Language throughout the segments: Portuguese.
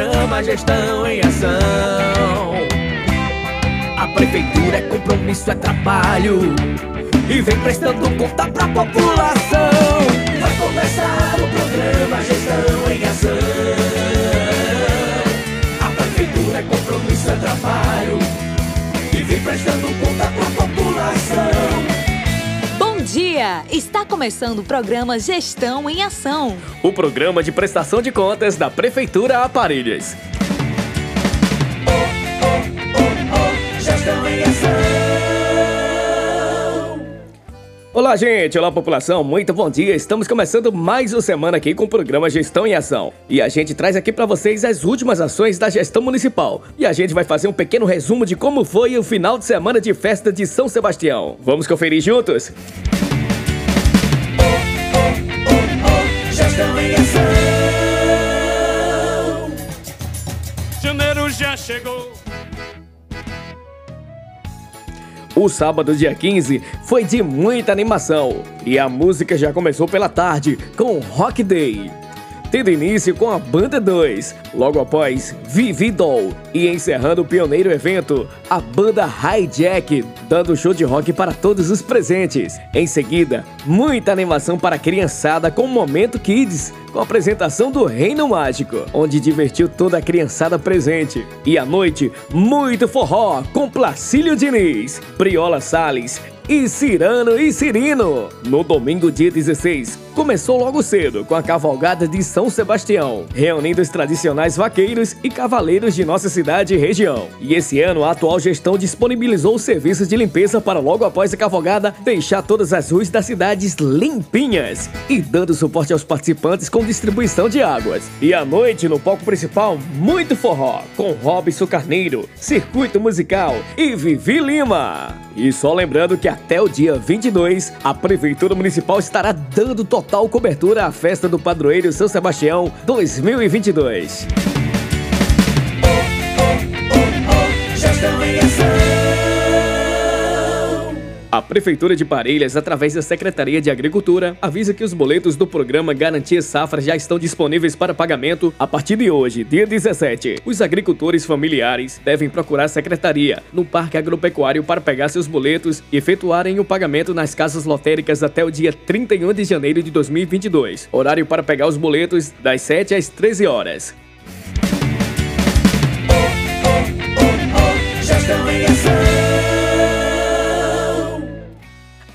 programa Gestão em Ação. A prefeitura é compromisso, é trabalho e vem prestando conta pra população. Vai começar começando o programa Gestão em Ação. O programa de prestação de contas da Prefeitura Aparelhas. Gestão em Ação. Olá, gente! Olá, população! Muito bom dia! Estamos começando mais uma semana aqui com o programa Gestão em Ação. E a gente traz aqui para vocês as últimas ações da gestão municipal. E a gente vai fazer um pequeno resumo de como foi o final de semana de festa de São Sebastião. Vamos conferir juntos? Gestão já chegou. O sábado, dia 15, foi de muita animação e a música já começou pela tarde com Rock Day. Tendo início com a Banda 2, logo após Vivi Doll e encerrando o pioneiro evento, a banda Hijack, dando show de rock para todos os presentes. Em seguida, muita animação para a criançada com o Momento Kids, com a apresentação do Reino Mágico, onde divertiu toda a criançada presente. E à noite, muito forró com Placílio Diniz, Priola Salles e Cirano e Cirino. No domingo, dia 16, começou logo cedo com a cavalgada de São Sebastião, reunindo os tradicionais vaqueiros e cavaleiros de nossa cidade e região. E esse ano, a atual gestão disponibilizou serviços de limpeza para logo após a cavalgada deixar todas as ruas das cidades limpinhas e dando suporte aos participantes com distribuição de águas. E à noite, no palco principal, muito forró, com Robson Carneiro, circuito musical e Vivi Lima. E só lembrando que até o dia 22, a Prefeitura Municipal estará dando total cobertura à festa do Padroeiro São Sebastião 2022. A Prefeitura de Parelhas, através da Secretaria de Agricultura, avisa que os boletos do programa Garantia Safra já estão disponíveis para pagamento a partir de hoje, dia 17. Os agricultores familiares devem procurar a Secretaria no Parque Agropecuário para pegar seus boletos e efetuarem o pagamento nas casas lotéricas até o dia 31 de janeiro de 2022. Horário para pegar os boletos das 7 às 13 horas.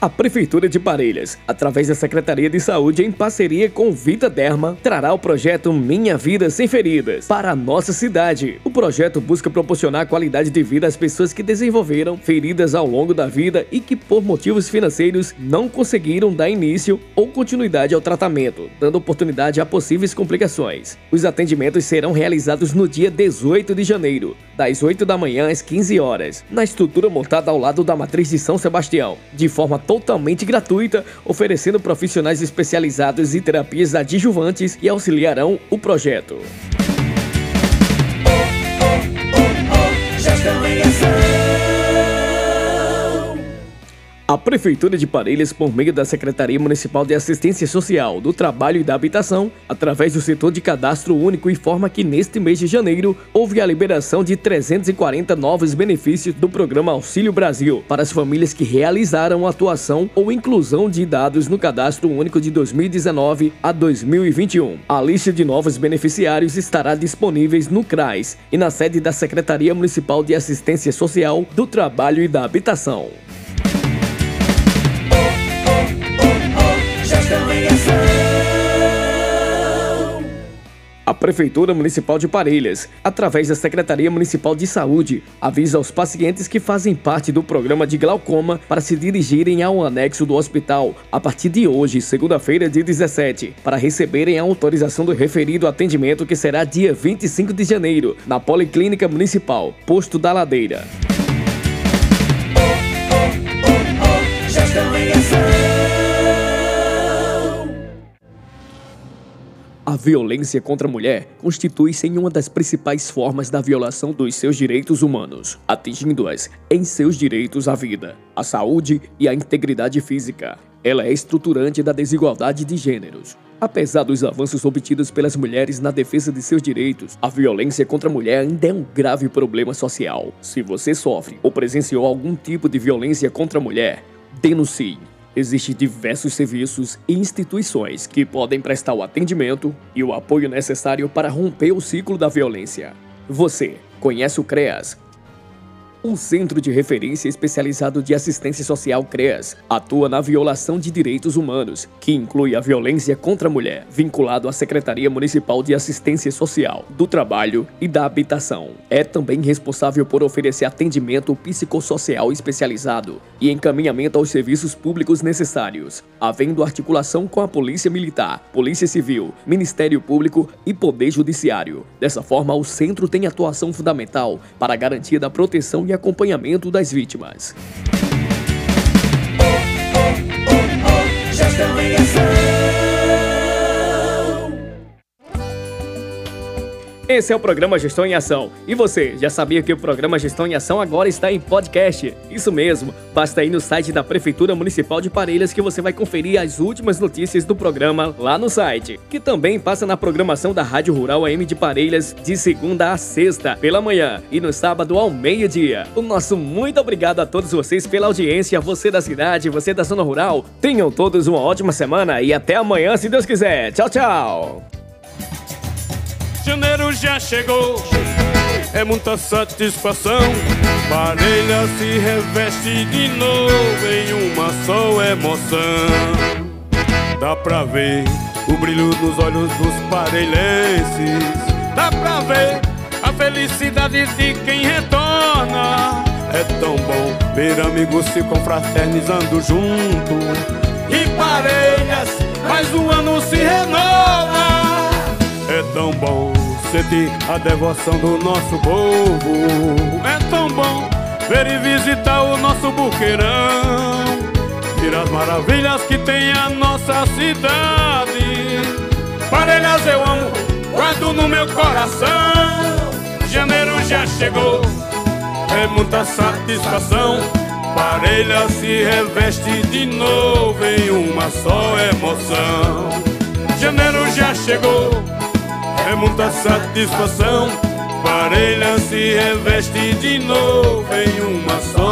A Prefeitura de Parelhas, através da Secretaria de Saúde em parceria com Vita Derma, trará o projeto Minha Vida Sem Feridas para a nossa cidade. O projeto busca proporcionar qualidade de vida às pessoas que desenvolveram feridas ao longo da vida e que, por motivos financeiros, não conseguiram dar início ou continuidade ao tratamento, dando oportunidade a possíveis complicações. Os atendimentos serão realizados no dia 18 de janeiro, das 8 da manhã às 15 horas, na estrutura montada ao lado da Matriz de São Sebastião, de forma totalmente gratuita, oferecendo profissionais especializados em terapias adjuvantes e auxiliarão o projeto. A Prefeitura de Parelhas, por meio da Secretaria Municipal de Assistência Social, do Trabalho e da Habitação, através do setor de cadastro único, informa que neste mês de janeiro houve a liberação de 340 novos benefícios do programa Auxílio Brasil para as famílias que realizaram atuação ou inclusão de dados no cadastro único de 2019 a 2021. A lista de novos beneficiários estará disponível no CRAS e na sede da Secretaria Municipal de Assistência Social, do Trabalho e da Habitação. Prefeitura Municipal de Parelhas, através da Secretaria Municipal de Saúde, avisa aos pacientes que fazem parte do programa de glaucoma para se dirigirem ao anexo do hospital a partir de hoje, segunda-feira, dia 17, para receberem a autorização do referido atendimento que será dia 25 de janeiro, na Policlínica Municipal, Posto da Ladeira. A violência contra a mulher constitui-se em uma das principais formas da violação dos seus direitos humanos, atingindo-as em seus direitos à vida, à saúde e à integridade física. Ela é estruturante da desigualdade de gêneros, Apesar dos avanços obtidos pelas mulheres na defesa de seus direitos, a violência contra a mulher ainda é um grave problema social. Se você sofre ou presenciou algum tipo de violência contra a mulher, denuncie. Existem diversos serviços e instituições que podem prestar o atendimento e o apoio necessário para romper o ciclo da violência. Você conhece o CREAS, um centro de referência especializado de assistência social CREAS atua na violação de direitos humanos, que inclui a violência contra a mulher, vinculado à Secretaria Municipal de Assistência Social, do Trabalho e da Habitação. É também responsável por oferecer atendimento psicossocial especializado e encaminhamento aos serviços públicos necessários, havendo articulação com a Polícia Militar, Polícia Civil, Ministério Público e Poder Judiciário. Dessa forma, o centro tem atuação fundamental para a garantia da proteção e acompanhamento das vítimas. Esse é o programa Gestão em Ação. E você, já sabia que o programa Gestão em Ação agora está em podcast? Isso mesmo, basta ir no site da Prefeitura Municipal de Parelhas que você vai conferir as últimas notícias do programa lá no site, que também passa na programação da Rádio Rural AM de Parelhas de segunda a sexta, pela manhã e no sábado ao meio-dia. O nosso muito obrigado a todos vocês pela audiência, você da cidade, você da zona rural. Tenham todos uma ótima semana e até amanhã, se Deus quiser. Tchau, tchau! Janeiro já chegou, é muita satisfação. Parelha se reveste de novo em uma só emoção. Dá pra ver o brilho nos olhos dos parelhenses. Dá pra ver a felicidade de quem retorna. É tão bom ver amigos se confraternizando junto. E parelhas, mais um ano se renova. É tão bom sentir a devoção do nosso povo. É tão bom ver e visitar o nosso buqueirão. Ver as maravilhas que tem a nossa cidade. Parelhas eu amo, guardo no meu coração. Janeiro já chegou, é muita satisfação. Parelha se reveste de novo em uma só emoção. Janeiro já chegou é muita satisfação. Parelha se reveste de novo em uma só.